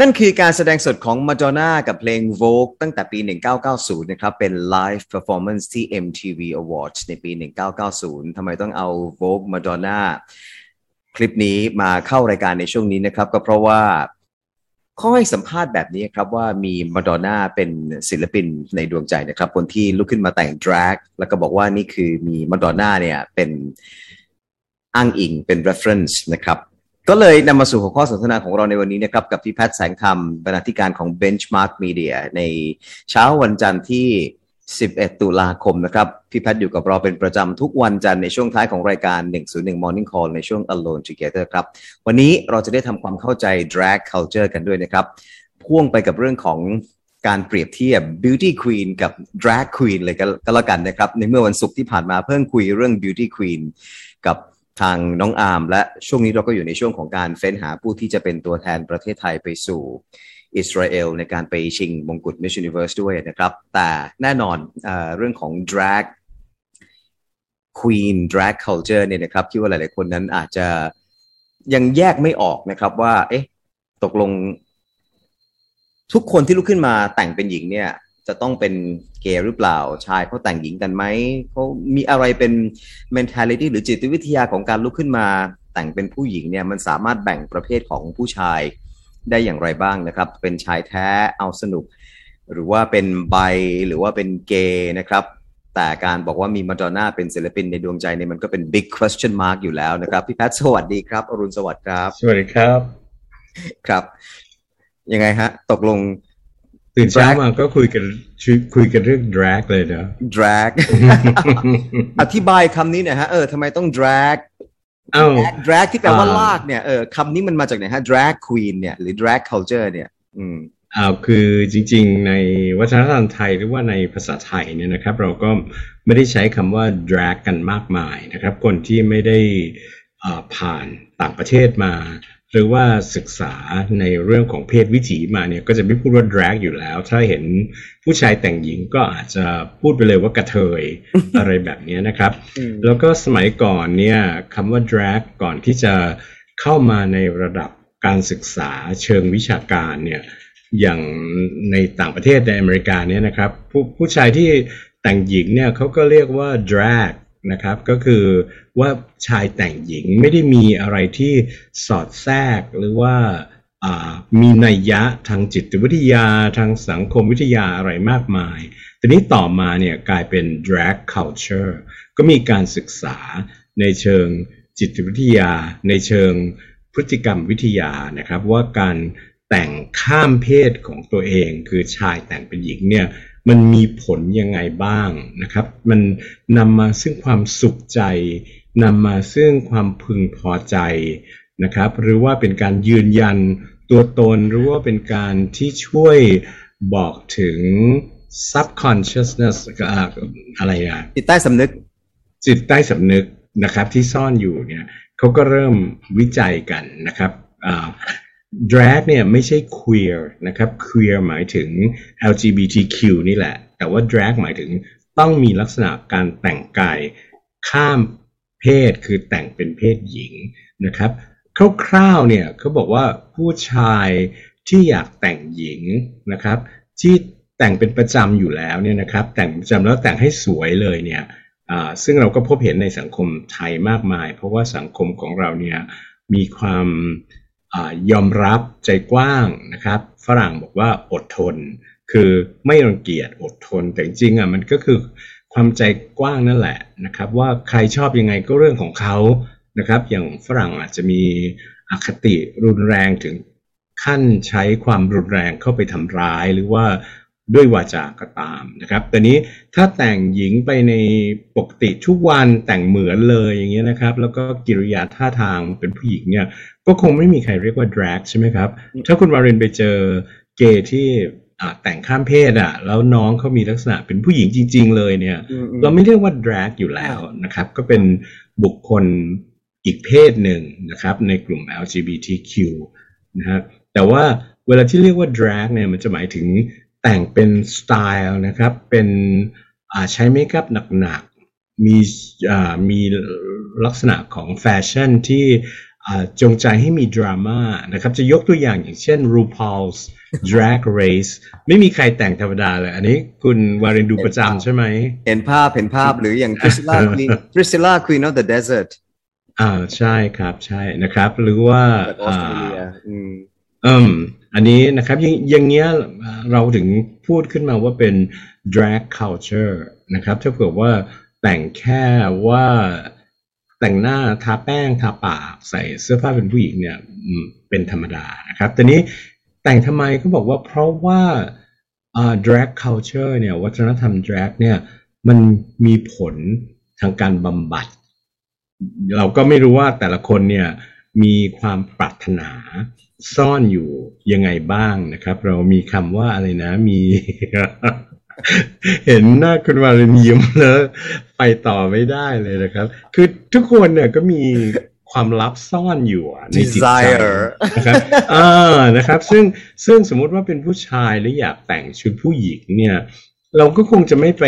นั่นคือการแสดงสดของมาดอนน่ากับเพลง Vogue ตั้งแต่ปี 1990 นะครับ เป็น live performance ที่ MTV Awards ในปี 1990 ทำไมต้องเอา Vogue Madonna คลิปนี้มาเข้ารายการในช่วงนี้นะครับ ก็เพราะว่าเขาให้สัมภาษณ์แบบนี้ครับว่ามีมาดอนน่าเป็นศิลปินในดวงใจนะครับ คนที่ลุกขึ้นมาแต่ง drag แล้วก็บอกว่านี่คือมีมาดอนน่าเนี่ยเป็นอ้างอิงเป็น reference นะครับ ก็เลยนำมาสู่หัวข้อสนทนาของเราในวันนี้นะครับ กับพี่แพทย์แสงคำบรรณาธิการของ Benchmark Media ในเช้าวันจันทร์ที่ 11 ตุลาคมนะครับ พี่แพทย์อยู่กับเราเป็นประจำทุกวันจันทร์ในช่วงท้ายของรายการ 101 Morning Call ในช่วง Alone Together ครับ วันนี้เราจะได้ทำความเข้าใจ drag culture กันด้วยนะครับ พ่วงไปกับเรื่องของการเปรียบเทียบ beauty queen กับ drag queen เลยก็แล้วกันนะครับ ในเมื่อวันศุกร์ที่ผ่านมาเพิ่งคุยเรื่อง beauty queen กับ ทางน้องอาร์มและช่วงนี้เราก็อยู่ในช่วงของการเฟ้นหาผู้ที่จะเป็นตัวแทนประเทศไทยไปสู่อิสราเอลในการไปชิงมงกุฎ Miss Universe ด้วยนะครับ แต่แน่นอนเอเรื่องของ drag queen drag culture เนี่ยนะครับคิดว่าหลาย ๆ คนนั้นอาจจะยังแยกไม่ออกนะครับว่า เอ๊ะ ตกลง ทุกคนที่ลุกขึ้นมาแต่งเป็นหญิงเนี่ย จะต้องเป็นเกย์หรือเปล่า ชายเขาแต่งหญิงกันไหมเขามีอะไรเป็น mentality หรือจิตวิทยาของการลุกขึ้นมา แต่งเป็นผู้หญิงเนี่ยมันสามารถแบ่งประเภทของผู้ชายได้อย่างไรบ้างนะครับ เป็นชายแท้เอาสนุก หรือว่าเป็นไบหรือว่าเป็นเกย์นะครับ แต่การบอกว่ามีมาดอนน่าเป็นศิลปินในดวงใจเนี่ยมันก็เป็น big question mark อยู่แล้วนะครับ พี่แพทย์สวัสดีครับ อรุณสวัสดิ์ครับ สวัสดีครับ ครับ ยังไงฮะ ตกลง ตื่นเช้ามาก็คุยกันคุยกันเรื่อง drag เลยนะ drag อธิบายคำนี้หน่อยฮะเออทำไมต้อง drag อ้า drag ที่แปลว่าลากเนี่ยเออคำนี้มันมาจากไหนฮะ drag queen เนี่ยหรือ drag culture เนี่ยอืมอ้าวคือจริง ๆ ในวัฒนธรรมไทยหรือว่าในภาษาไทยเนี่ยนะครับ เราก็ไม่ได้ใช้คำว่า drag กันมากมายนะครับ คนที่ไม่ได้ผ่านต่างประเทศมา หรือว่าศึกษาในเรื่องของเพศวิถีมาเนี่ยก็จะไม่พูดว่า drag อยู่แล้ว ถ้าเห็นผู้ชายแต่งหญิงก็อาจจะพูดไปเลยว่ากระเทยอะไรแบบนี้นะครับ แล้วก็สมัยก่อนเนี่ยคำว่า drag ก่อนที่จะเข้ามาในระดับการศึกษาเชิงวิชาการเนี่ยอย่างในต่างประเทศในอเมริกาเนี่ยนะครับ ผู้ผู้ชายที่แต่งหญิงเนี่ยเขาก็เรียกว่า drag นะครับ ก็คือว่าชายแต่งหญิงไม่ได้มีอะไรที่สอดแทรกหรือว่ามีนัยยะทางจิตวิทยาทางสังคมวิทยาอะไรมากมายแต่นี้ต่อมาเนี่ยกลายเป็น drag culture ก็มีการศึกษาในเชิงจิตวิทยา ในเชิงพฤติกรรมวิทยานะครับ ว่าการแต่งข้ามเพศของตัวเอง คือชายแต่งเป็นหญิงเนี่ย มันมีผลยังไงบ้างนะครับ มันนำมาซึ่งความสุขใจนำมาซึ่งความพึงพอใจนะครับ หรือว่าเป็นการยืนยันตัวตนหรือว่าเป็นการที่ช่วยบอกถึง subconsciousness อะไรอะจิตใต้สำนึก จิตใต้สำนึกนะครับที่ซ่อนอยู่เนี่ยเขาก็เริ่มวิจัยกันนะครับ drag เนี่ยไม่ใช่ queer นะครับ queer หมายถึง LGBTQ นี่แหละ แต่ว่า drag หมายถึงต้องมีลักษณะการแต่งกายข้ามเพศคือแต่งเป็นเพศหญิงนะครับคร่าวๆเนี่ยเขาบอกว่าผู้ชายที่อยากแต่งหญิงนะครับที่แต่งเป็นประจำอยู่แล้วเนี่ยนะครับแต่งประจำแล้วแต่งให้สวยเลยเนี่ยซึ่งเราก็พบเห็นในสังคมไทยมากมาย เพราะว่าสังคมของเราเนี่ยมีความ ยอมรับใจกว้างนะครับฝรั่งบอกว่าอดทน คือไม่รังเกียจอดทน แต่จริงๆอะมันก็คือความใจกว้างนั่นแหละนะครับว่าใครชอบยังไงก็เรื่องของเขานะครับอย่างฝรั่งอาจจะมีอคติรุนแรงถึงขั้นใช้ความรุนแรงเข้าไปทำร้ายหรือว่าด้วยวาจาก็ตามนะครับแต่นี้ถ้าแต่งหญิงไปในปกติทุกวันแต่งเหมือนเลยอย่างเงี้ยนะครับ แล้วก็กิริยาท่าทางเป็นผู้หญิงเนี่ย ก็คงไม่มีใครเรียกว่า drag ใช่ไหมครับ ถ้าคุณวารินไปเจอเกย์ที่แต่งข้ามเพศอะ แล้วน้องเขามีลักษณะเป็นผู้หญิงจริง ๆ เลยเนี่ย เราไม่เรียกว่า drag อยู่แล้วนะครับ ก็เป็นบุคคลอีกเพศหนึ่งนะครับ ในกลุ่ม LGBTQ นะครับแต่ว่าเวลาที่เรียกว่า drag เนี่ยมันจะหมายถึงแต่งเป็นสไตล์นะครับ เป็นใช้เมคอัพหนักๆ มีมีลักษณะของแฟชั่นที่ จงใจให้มีดราม่านะครับ จะยกตัวอย่างอย่างเช่น RuPaul's Drag Race ไม่มีใครแต่งธรรมดาเลย อันนี้คุณวารินดูประจำใช่ไหม เห็นภาพเห็นภาพหรืออย่าง Priscilla Queen Priscilla Queen of the Desert อ่าใช่ครับใช่นะครับ หรือว่าจากออสเตรเลียอืมอืมอันนี้นะครับอย่างอย่างเงี้ยเราถึงพูดขึ้นมาว่าเป็น drag culture นะครับถ้าเผื่อว่าแต่งแค่ว่า แต่งหน้าทาแป้งทาปากใส่เสื้อผ้าเป็นผู้หญิงเนี่ยเป็นธรรมดานะครับแต่นี้แต่งทำไมก็บอกว่าเพราะว่าอ่า drag culture เนี่ยวัฒนธรรม drag เนี่ยมันมีผลทางการบำบัด เราก็ไม่รู้ว่าแต่ละคนเนี่ยมีความปรารถนาซ่อนอยู่ยังไงบ้างนะครับ เรามีคำว่าอะไรนะมี เห็นหน้าคุณวาเลนยิ้มแล้วไปต่อไม่ได้เลยนะครับ คือทุกคนเนี่ยก็มีความลับซ่อนอยู่อะในจิตใจ Desire นะครับอ่านะครับ ซึ่งซึ่งสมมุติว่าเป็นผู้ชายแล้วอยากแต่งชุดผู้หญิงเนี่ย เราก็คงจะไม่ไป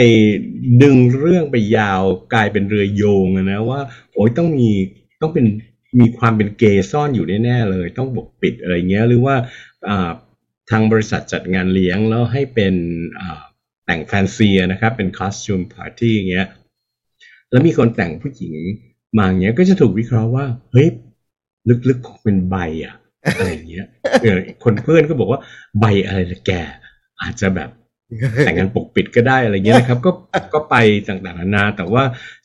ดึงเรื่องไปยาวกลายเป็นเรือโยงอะนะว่า โอ้ยต้องมีต้องเป็นมีความเป็นเกย์ซ่อนอยู่แน่ๆเลย ต้องปกปิดอะไรเงี้ย หรือว่าอ่าทางบริษัทจัดงานเลี้ยงแล้วให้เป็นอ่า แต่งแฟนซีนะครับเป็น costume party อย่างเงี้ยแล้วมีคนแต่งผู้หญิงมาอย่างเงี้ยก็จะถูกวิเคราะห์ว่าเฮ้ยลึกๆคงเป็น bi อะอะไรอย่างเงี้ยเออคนเพื่อนก็บอกว่า bi อะไรละแก อาจจะแบบแต่งงานปกปิดก็ได้อะไรเงี้ยนะครับ ก็ก็ไปต่างๆนานา แต่ว่า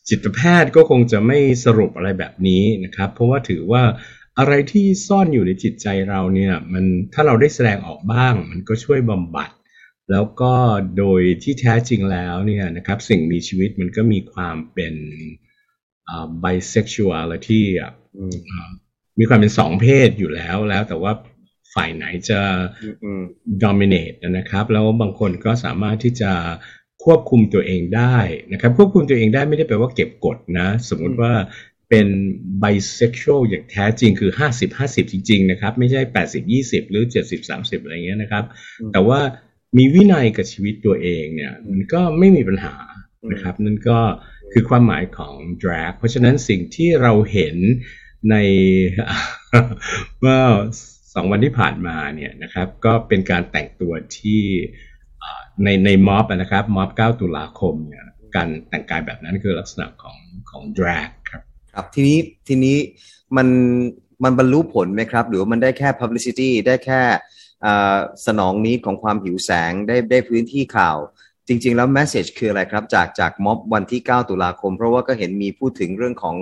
จิตแพทย์ก็คงจะไม่สรุปอะไรแบบนี้นะครับ เพราะว่าถือว่าอะไรที่ซ่อนอยู่ในจิตใจเราเนี่ย มันถ้าเราได้แสดงออกบ้าง มันก็ช่วยบำบัด แล้วก็โดยที่แท้จริงแล้วเนี่ยนะครับสิ่งมีชีวิตมันก็มีความเป็นอ่า bisexuality อะอืมอ่ามีความเป็นสองเพศอยู่แล้วแล้วแต่ว่าฝ่ายไหนจะอืมอืม dominate นะครับ แล้วบางคนก็สามารถที่จะควบคุมตัวเองได้นะครับ ควบคุมตัวเองได้ไม่ได้แปลว่าเก็บกดนะ สมมุติว่าเป็น bisexual อย่างแท้จริงคือ 50 50 จริง ๆ นะครับ ไม่ใช่ 80 20 หรือ 70 30 อะไรเงี้ยนะครับอืมแต่ว่า มีวินัยกับชีวิตตัวเองเนี่ยมันก็ไม่มีปัญหานะครับนั่นก็คือความหมายของ drag เพราะฉะนั้นสิ่งที่เราเห็นในเมื่อสองวันที่ผ่านมาเนี่ยนะครับก็เป็นการแต่งตัวที่ในในม็อบนะครับม็อบ 9 ตุลาคมเนี่ยการแต่งกายแบบนั้นคือลักษณะของของ drag ครับครับทีนี้ทีนี้มันมันบรรลุผลไหมครับ หรือว่ามันได้แค่ publicity ได้แค่ สนองนี้ของความหิวแสงได้ได้พื้นที่ข่าว จริง ๆ แล้ว message คืออะไรครับ จากจากม็อบวันที่ 9 ตุลาคม เพราะว่าก็เห็นมีพูดถึงเรื่องของ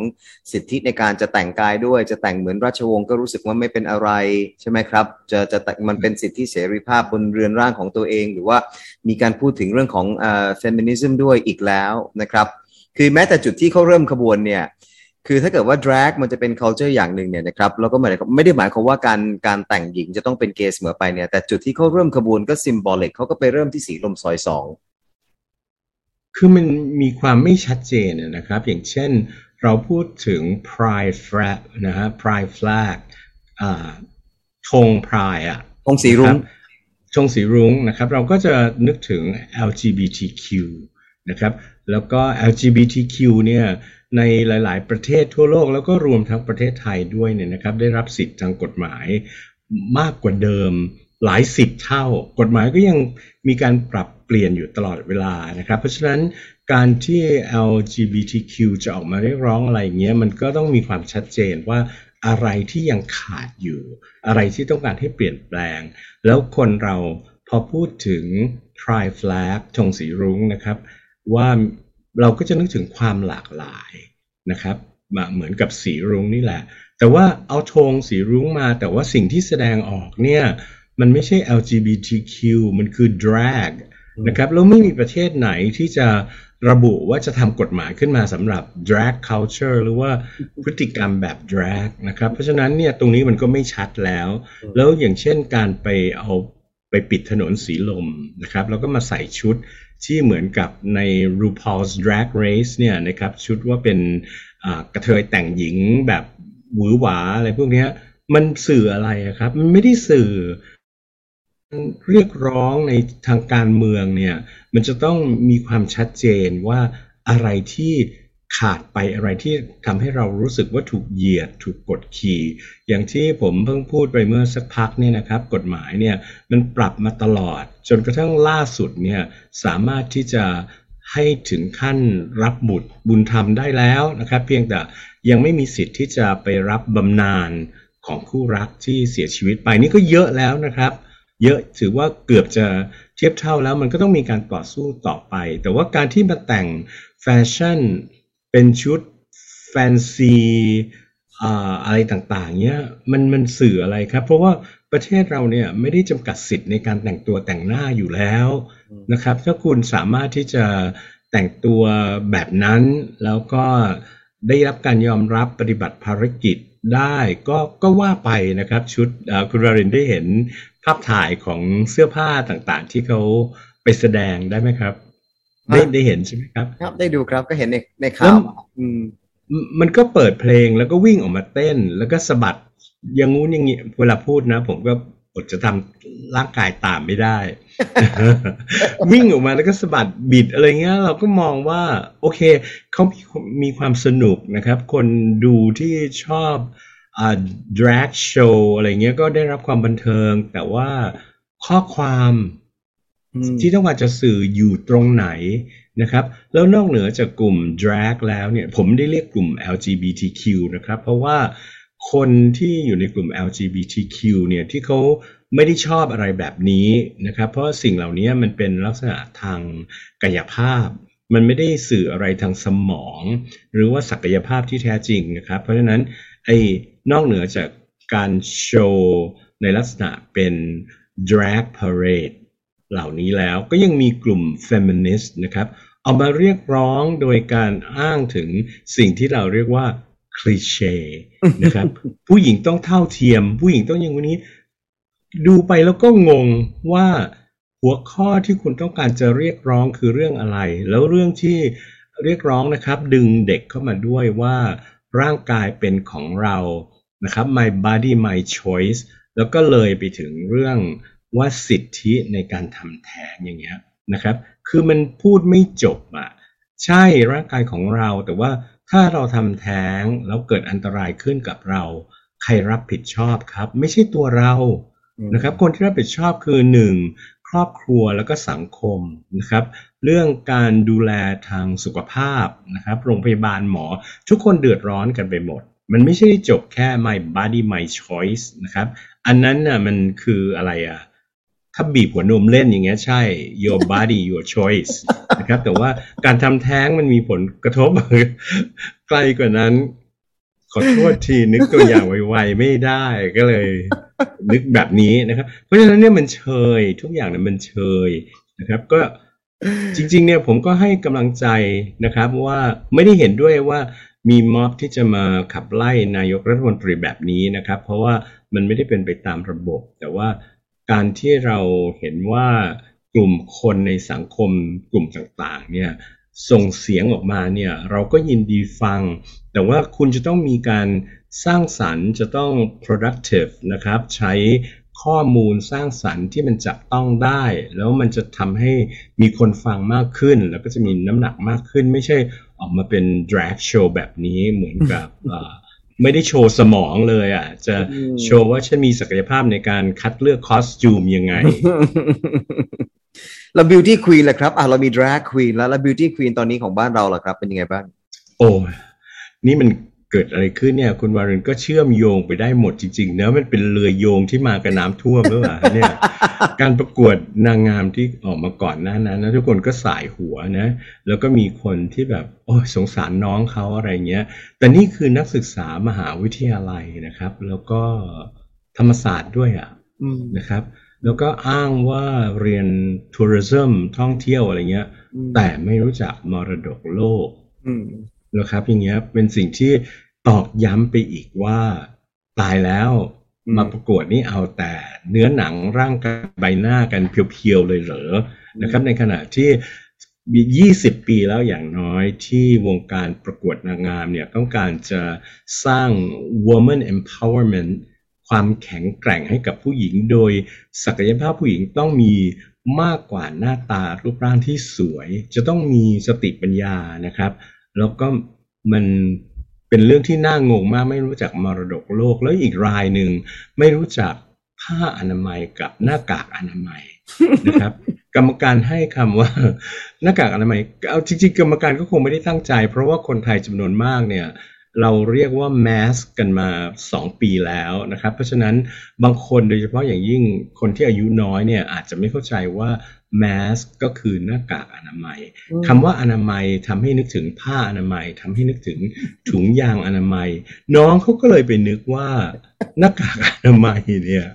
สิทธิในการจะแต่งกายด้วย จะแต่งเหมือนราชวงศ์ก็รู้สึกว่าไม่เป็นอะไรใช่ไหมครับ จะจะแต่งมันเป็นสิทธิเสรีภาพบนเรือนร่างของตัวเอง หรือว่ามีการพูดถึงเรื่องของอ่า feminism ด้วยอีกแล้วนะครับ คือแม้แต่จุดที่เขาเริ่มขบวนเนี่ย คือถ้าเกิดว่า drag มันจะเป็น culture อย่างหนึ่งเนี่ยนะครับเราก็ไม่ได้ไม่ได้หมายความว่าการการแต่งหญิงจะต้องเป็นเกย์เสมอไปเนี่ยแต่จุดที่เขาเริ่มขบวนก็ symbolic เขาก็ไปเริ่มที่สีลมซอยสองคือมันมีความไม่ชัดเจนอะนะครับ อย่างเช่นเราพูดถึง pride flag นะฮะ pride flag อ่าธง pride อะธงสีรุ้งนะคบธงสีรุ้งนะครับ เราก็จะนึกถึง LGBTQ นะครับ แล้วก็ LGBTQ เนี่ย ในหลาย ๆ ประเทศทั่วโลกแล้วก็รวมทั้งประเทศไทยด้วยเนี่ยนะครับได้รับสิทธิ์ทางกฎหมายมากกว่าเดิมหลายสิบเท่า กฎหมายก็ยังมีการปรับเปลี่ยนอยู่ตลอดเวลานะครับ เพราะฉะนั้นการที่ LGBTQ จะออกมาเรียกร้องอะไรเงี้ยมันก็ต้องมีความชัดเจนว่าอะไรที่ยังขาดอยู่ อะไรที่ต้องการให้เปลี่ยนแปลง แล้วคนเราพอพูดถึง Pride Flag ธงสีรุ้งนะครับ ว่า เราก็จะนึกถึงความหลากหลายนะครับมาเหมือนกับสีรุ้งนี่แหละ แต่ว่าเอาธงสีรุ้งมาแต่ว่าสิ่งที่แสดงออกเนี่ยมันไม่ใช่ LGBTQ มันคือ drag นะครับแล้วไม่มีประเทศไหนที่จะระบุว่าจะทำกฎหมายขึ้นมาสำหรับ drag culture หรือว่าพฤติกรรมแบบ drag นะครับ เพราะฉะนั้นเนี่ยตรงนี้มันก็ไม่ชัดแล้ว แล้วอย่างเช่นการไปเอาไปปิดถนนสีลมนะครับแล้วก็มาใส่ชุด ที่เหมือนกับใน RuPaul's Drag Race เนี่ยนะครับชุดว่าเป็นกระเทยแต่งหญิงแบบหวือหวาอะไรพวกนี้มันสื่ออะไรครับ มันไม่ได้สื่อเรียกร้องในทางการเมืองเนี่ย มันจะต้องมีความชัดเจนว่าอะไรที่ ขาดไปอะไรที่ทำให้เรารู้สึกว่าถูกเหยียด ถูกกดขี่ อย่างที่ผมเพิ่งพูดไปเมื่อสักพักเนี่ยนะครับ กฎหมายเนี่ยมันปรับมาตลอด จนกระทั่งล่าสุดเนี่ยสามารถที่จะให้ถึงขั้นรับบุตรบุญธรรมได้แล้วนะครับ เพียงแต่ยังไม่มีสิทธิ์ที่จะไปรับบำนาญของคู่รักที่เสียชีวิตไปนี่ก็เยอะแล้วนะครับ เยอะถือว่าเกือบจะเทียบเท่าแล้วมันก็ต้องมีการต่อสู้ต่อไป แต่ว่าการที่มาแต่งแฟชั่น เป็นชุดแฟนซีอะไรต่างๆ เนี้ยมันมันสื่ออะไรครับ เพราะว่าประเทศเราเนี่ยไม่ได้จำกัดสิทธิ์ในการแต่งตัวแต่งหน้าอยู่แล้วนะครับ ถ้าคุณสามารถที่จะแต่งตัวแบบนั้น แล้วก็ได้รับการยอมรับปฏิบัติภารกิจได้ก็ก็ว่าไปนะครับ ชุดคุณรารินได้เห็นภาพถ่ายของเสื้อผ้าต่างๆ ที่เขาไปแสดงได้ไหมครับ ได้ได้เห็นใช่ไหมครับ ครับ ได้ดูครับก็เห็นในในข่าวอืมมันก็เปิดเพลงแล้วก็วิ่งออกมาเต้น แล้วก็สะบัดอย่างงู้นอย่างงี้เวลาพูดนะ ผมก็อดจะทำร่างกายตามไม่ได้ วิ่งออกมาแล้วก็สะบัดบิดอะไรเงี้ย เราก็มองว่า โอเคเขามีมีความสนุกนะครับ คนดูที่ชอบอ่า drag show อะไรเงี้ยก็ได้รับความบันเทิง แต่ว่าข้อความ ที่ต้องการจะสื่ออยู่ตรงไหนนะครับ แล้วนอกเหนือจากกลุ่ม drag แล้วเนี่ย ผมได้เรียกกลุ่ม LGBTQ นะครับ เพราะว่าคนที่อยู่ในกลุ่ม LGBTQ เนี่ยที่เขาไม่ได้ชอบอะไรแบบนี้นะครับ เพราะสิ่งเหล่านี้มันเป็นลักษณะทางกายภาพ มันไม่ได้สื่ออะไรทางสมอง หรือว่าศักยภาพที่แท้จริงนะครับ เพราะฉะนั้นไอ้นอกเหนือจากการโชว์ในลักษณะเป็น drag parade เหล่านี้แล้ว ก็ยังมีกลุ่ม feminist นะครับเอามาเรียกร้องโดยการอ้างถึงสิ่งที่เราเรียกว่าคลีเช่นะครับ ผู้หญิงต้องเท่าเทียม ผู้หญิงต้องอย่างนี้ ดูไปแล้วก็งงว่าหัวข้อที่คุณต้องการจะเรียกร้องคือเรื่องอะไร แล้วเรื่องที่เรียกร้องนะครับ ดึงเด็กเข้ามาด้วยว่าร่างกายเป็นของเรานะครับ my body my choice แล้วก็เลยไปถึงเรื่อง ว่าสิทธิในการทำแท้งอย่างเงี้ยนะครับ คือมันพูดไม่จบอะใช่ร่างกายของเราแต่ว่าถ้าเราทำแท้งแล้วเกิดอันตรายขึ้นกับเรา ใครรับผิดชอบครับ ไม่ใช่ตัวเรานะครับ คนที่รับผิดชอบคือหนึ่งครอบครัวแล้วก็สังคมนะครับ เรื่องการดูแลทางสุขภาพนะครับ โรงพยาบาลหมอ ทุกคนเดือดร้อนกันไปหมด มันไม่ใช่จบแค่ my body my choice นะครับ อันนั้นน่ะมันคืออะไรอะ ถ้าบีบหัวนมเล่นอย่างเงี้ยใช่ your body your choice นะครับ แต่ว่าการทำแท้งมันมีผลกระทบไกลกว่านั้น ขอโทษทีนึกตัวอย่างไวๆไม่ได้ก็เลย นึกแบบนี้นะครับ เพราะฉะนั้นเนี่ยมันเชย ทุกอย่างเนี่ยมันเชยนะครับ ก็จริง ๆ เนี่ยผมก็ให้กำลังใจนะครับ ว่าไม่ได้เห็นด้วยว่ามีม็อบที่จะมาขับไล่นายกรัฐมนตรีแบบนี้นะครับ เพราะว่ามันไม่ได้เป็นไปตามระบบ แต่ว่า การที่เราเห็นว่ากลุ่มคนในสังคมกลุ่มต่างๆเนี่ยส่งเสียงออกมาเนี่ยเราก็ยินดีฟัง แต่ว่าคุณจะต้องมีการสร้างสรรค์จะต้อง productive นะครับ ใช้ข้อมูลสร้างสรรค์ที่มันจับต้องได้ แล้วมันจะทำให้มีคนฟังมากขึ้น แล้วก็จะมีน้ำหนักมากขึ้น ไม่ใช่ออกมาเป็น drag show แบบนี้เหมือนกับ ไม่ได้โชว์สมองเลย อะ จะโชว์ว่าฉันมีศักยภาพในการคัดเลือกคอสตูมยังไงเราบิวตี้ควีนแหละครับอะเรามีดราควีนแล้วแล้วบิวตี้ควีนตอนนี้ของบ้านเราล่ะครับ เป็นยังไงบ้าง โอ้ นี่มัน เกิดอะไรขึ้นเนี่ย คุณวารินก็เชื่อมโยงไปได้หมดจริงๆเนะมันเป็นเรือโยงที่มากับน้ำท่วมหรือเปล่าเนี่ยการประกวดนางงามที่ออกมาก่อนหน้านั้นนะทุกคนก็สายหัวนะ แล้วก็มีคนที่แบบ โอ้สงสารน้องเขาอะไรเงี้ย แต่นี่คือนักศึกษามหาวิทยาลัยนะครับ แล้วก็ธรรมศาสตร์ด้วยอะนะครับ แล้วก็อ้างว่าเรียนทัวริซึมท่องเที่ยวอะไรเงี้ย แต่ไม่รู้จักมรดกโลกนะครับอย่างเงี้ยเป็นสิ่งที่ ตอกย้ำไปอีกว่าตายแล้วมาประกวดนี่เอาแต่เนื้อหนังร่างกายใบหน้ากันเพียวๆเลยเหรอนะครับ ในขณะที่มี20 ปีแล้วอย่างน้อยที่วงการประกวดนางงามเนี่ยต้องการจะสร้าง woman empowerment ความแข็งแกร่งให้กับผู้หญิง โดยศักยภาพผู้หญิงต้องมีมากกว่าหน้าตารูปร่างที่สวย จะต้องมีสติปัญญานะครับ แล้วก็มัน เป็นเรื่องที่น่างงมากไม่รู้จักมรดกโลก แล้วอีกรายหนึ่งไม่รู้จักผ้าอนามัยกับหน้ากากอนามัยนะครับ กรรมการให้คำว่าหน้ากากอนามัยเอาจริงๆ กรรมการก็คงไม่ได้ตั้งใจ เพราะว่าคนไทยจำนวนมากเนี่ยเราเรียกว่าแมสกันมา 2 ปีแล้วนะครับ เพราะฉะนั้นบางคนโดยเฉพาะอย่างยิ่งคนที่อายุน้อยเนี่ยอาจจะไม่เข้าใจว่า แมสก็คือหน้ากากอนามัยคำว่าอนามัยทำให้นึกถึงผ้าอนามัยทำให้นึกถึงถุงยางอนามัย น้องเขาก็เลยไปนึกว่าหน้ากากอนามัยเนี่ย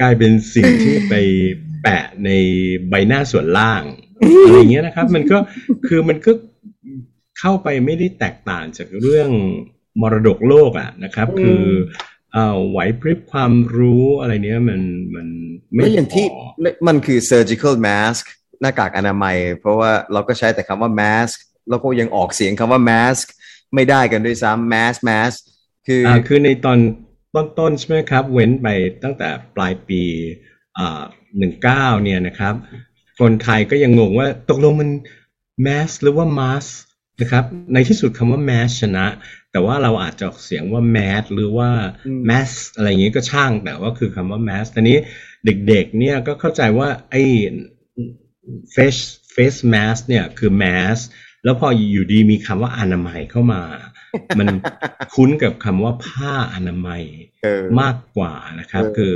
กลายเป็นสิ่งที่ไปแปะในใบหน้าส่วนล่างอะไรเงี้ยนะครับ มันก็คือมันก็เข้าไปไม่ได้แตกต่างจากเรื่องมรดกโลกอะนะครับ คือ ไหวพริบความรู้อะไรเนี้ยมันมันไม่อย่างที่มันคือ surgical mask หน้ากากอนามัย เพราะว่าเราก็ใช้แต่คำว่า mask แล้วก็ยังออกเสียงคำว่า mask ไม่ได้กันด้วยซ้ำ mask mask คืออคือในตอนต้นๆใช่ไหมครับ เว้นไปตั้งแต่ปลายปีอ่าหนึ่งเก้าเนี่ยนะครับ คนไทยก็ยังงงว่าตกลงมัน mask หรือว่า mask นะครับในที่สุดคำว่า mask ชนะ แต่ว่าเราอาจจะออกเสียงว่าแมสหรือว่าแมสอะไรอย่างนี้ก็ช่างแต่ว่าคือคำว่าแมสตอนนี้เด็กๆเนี่ยก็เข้าใจว่าไอ้ face face mask เนี่ยคือแมสแล้วพออยู่ดีมีคำว่าอนามัยเข้ามา มันคุ้นกับคำว่าผ้าอนามัยมากกว่านะครับ คือ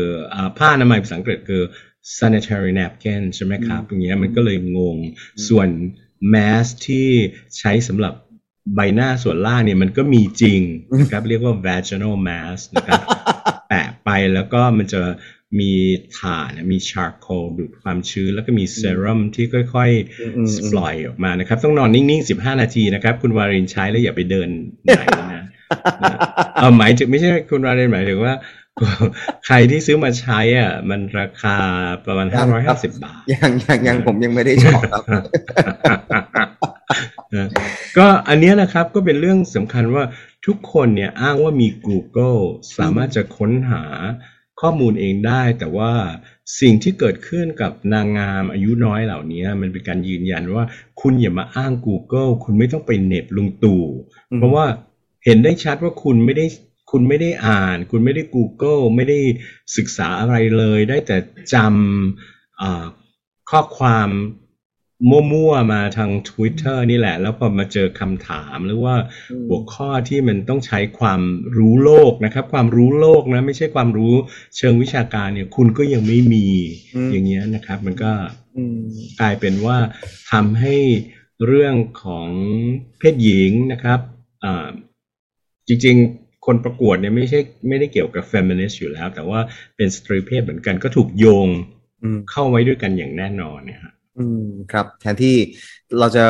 ผ้าอนามัยภาษาอังกฤษคือ sanitary napkin ใช่ไหมครับอย่างเงี้ยมันก็เลยงงส่วนแมสที่ใช้สำหรับ ใบหน้าส่วนล่างเนี่ยมันก็มีจริงนะครับ เรียกว่า vaginal mask นะครับ แปะไปแล้วก็มันจะมีถ่านมีชาร์โคลดูดความชื้น แล้วก็มีเซรั่มที่ค่อยๆปล่อยออกมานะครับ ต้องนอนนิ่งๆ 15 นาทีนะครับ คุณวารินใช้แล้วอย่าไปเดินไหนนะเอาหมายถึงไม่ใช่คุณวารินหมายถึงว่าใครที่ซื้อมาใช้อะ มันราคาประมาณ550บาทยังยังยังผมยังไม่ได้ชอบครับ ก็อันนี้นะครับก็เป็นเรื่องสำคัญว่าทุกคนเนี่ยอ้างว่ามี Google สามารถจะค้นหาข้อมูลเองได้ แต่ว่าสิ่งที่เกิดขึ้นกับนางงามอายุน้อยเหล่านี้ มันเป็นการยืนยันว่าคุณอย่ามาอ้าง Google คุณไม่ต้องไปเน็บลุงตู่ เพราะว่าเห็นได้ชัดว่าคุณไม่ได้คุณไม่ได้อ่าน คุณไม่ได้ Google ไม่ได้ศึกษาอะไรเลย ได้แต่จำข้อความ มั่วๆมาทาง Twitter นี่แหละ แล้วพอมาเจอคำถามหรือว่าหัวข้อที่มันต้องใช้ความรู้โลกนะครับ ความรู้โลกนะ ไม่ใช่ความรู้เชิงวิชาการเนี่ย คุณก็ยังไม่มีอย่างเงี้ยนะครับ มันก็กลายเป็นว่าทำให้เรื่องของเพศหญิงนะครับจริงๆ คนประกวดเนี่ยไม่ใช่ไม่ได้เกี่ยวกับเฟมินิสต์อยู่แล้ว แต่ว่าเป็นสตรีเพศเหมือนกันก็ถูกโยงเข้าไว้ด้วยกันอย่างแน่นอนเนี่ยครับ อืมครับแทนที่เราจะ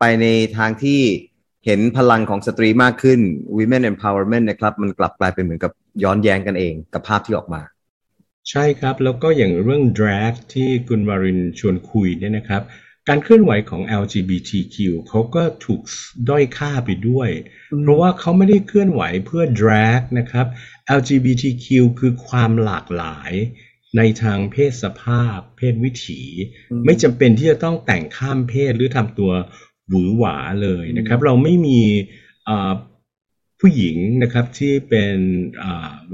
ไปในทางที่เห็นพลังของสตรีมากขึ้น women empowerment นะครับ มันกลับกลายเป็นเหมือนกับย้อนแย้งกันเองกับภาพที่ออกมา ใช่ครับ แล้วก็อย่างเรื่อง drag ที่คุณวารินชวนคุยเนี่ยนะครับ การเคลื่อนไหวของ LGBTQ เขาก็ถูกด้อยค่าไปด้วย เพราะว่าเขาไม่ได้เคลื่อนไหวเพื่อ drag นะครับ LGBTQ คือความหลากหลาย ในทางเพศสภาพ เพศวิถี ไม่จำเป็นที่จะต้องแต่งข้ามเพศหรือทำตัวหวือหวาเลยนะครับ เราไม่มีผู้หญิงนะครับที่เป็น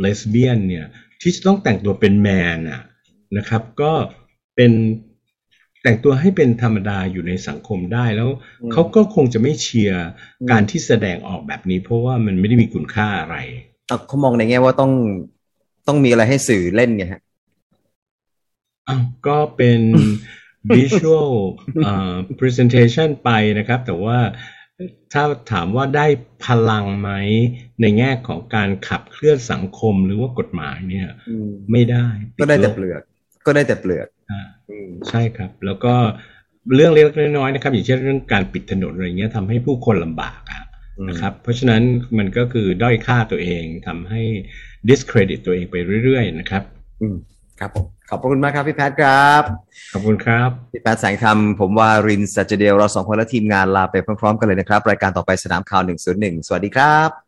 เลสเบี้ยนเนี่ยที่จะต้องแต่งตัวเป็นแมนนะครับ ก็เป็นแต่งตัวให้เป็นธรรมดาอยู่ในสังคมได้แล้วเขาก็คงจะไม่เชียร์การที่แสดงออกแบบนี้ เพราะว่ามันไม่ได้มีคุณค่าอะไรเขามองในแง่ว่าต้องต้องมีอะไรให้สื่อเล่นไงฮะ ก็เป็น visual presentation ไปนะครับ แต่ว่าถ้าถามว่าได้พลังไหมในแง่ของการขับเคลื่อนสังคมหรือว่ากฎหมายเนี่ย ไม่ได้ ก็ได้แต่เปลือก ก็ได้แต่เปลือกใช่ครับ แล้วก็เรื่องเล็กน้อยๆนะครับ อย่างเช่นเรื่องการปิดถนนอะไรเงี้ยทำให้ผู้คนลำบากอะนะครับ เพราะฉะนั้นมันก็คือด้อยค่าตัวเองทำให้ discredit ตัวเองไปเรื่อยๆนะครับ อืมครับผม ขอบคุณมากครับพี่แพทย์ครับ ขอบคุณครับ พี่แพทย์แสงธรรม ผมว่ารินสัจเดียวเราสองคนและทีมงานลาไปพร้อมๆกันเลยนะครับ รายการต่อไปสนามข่าว 101 สวัสดีครับ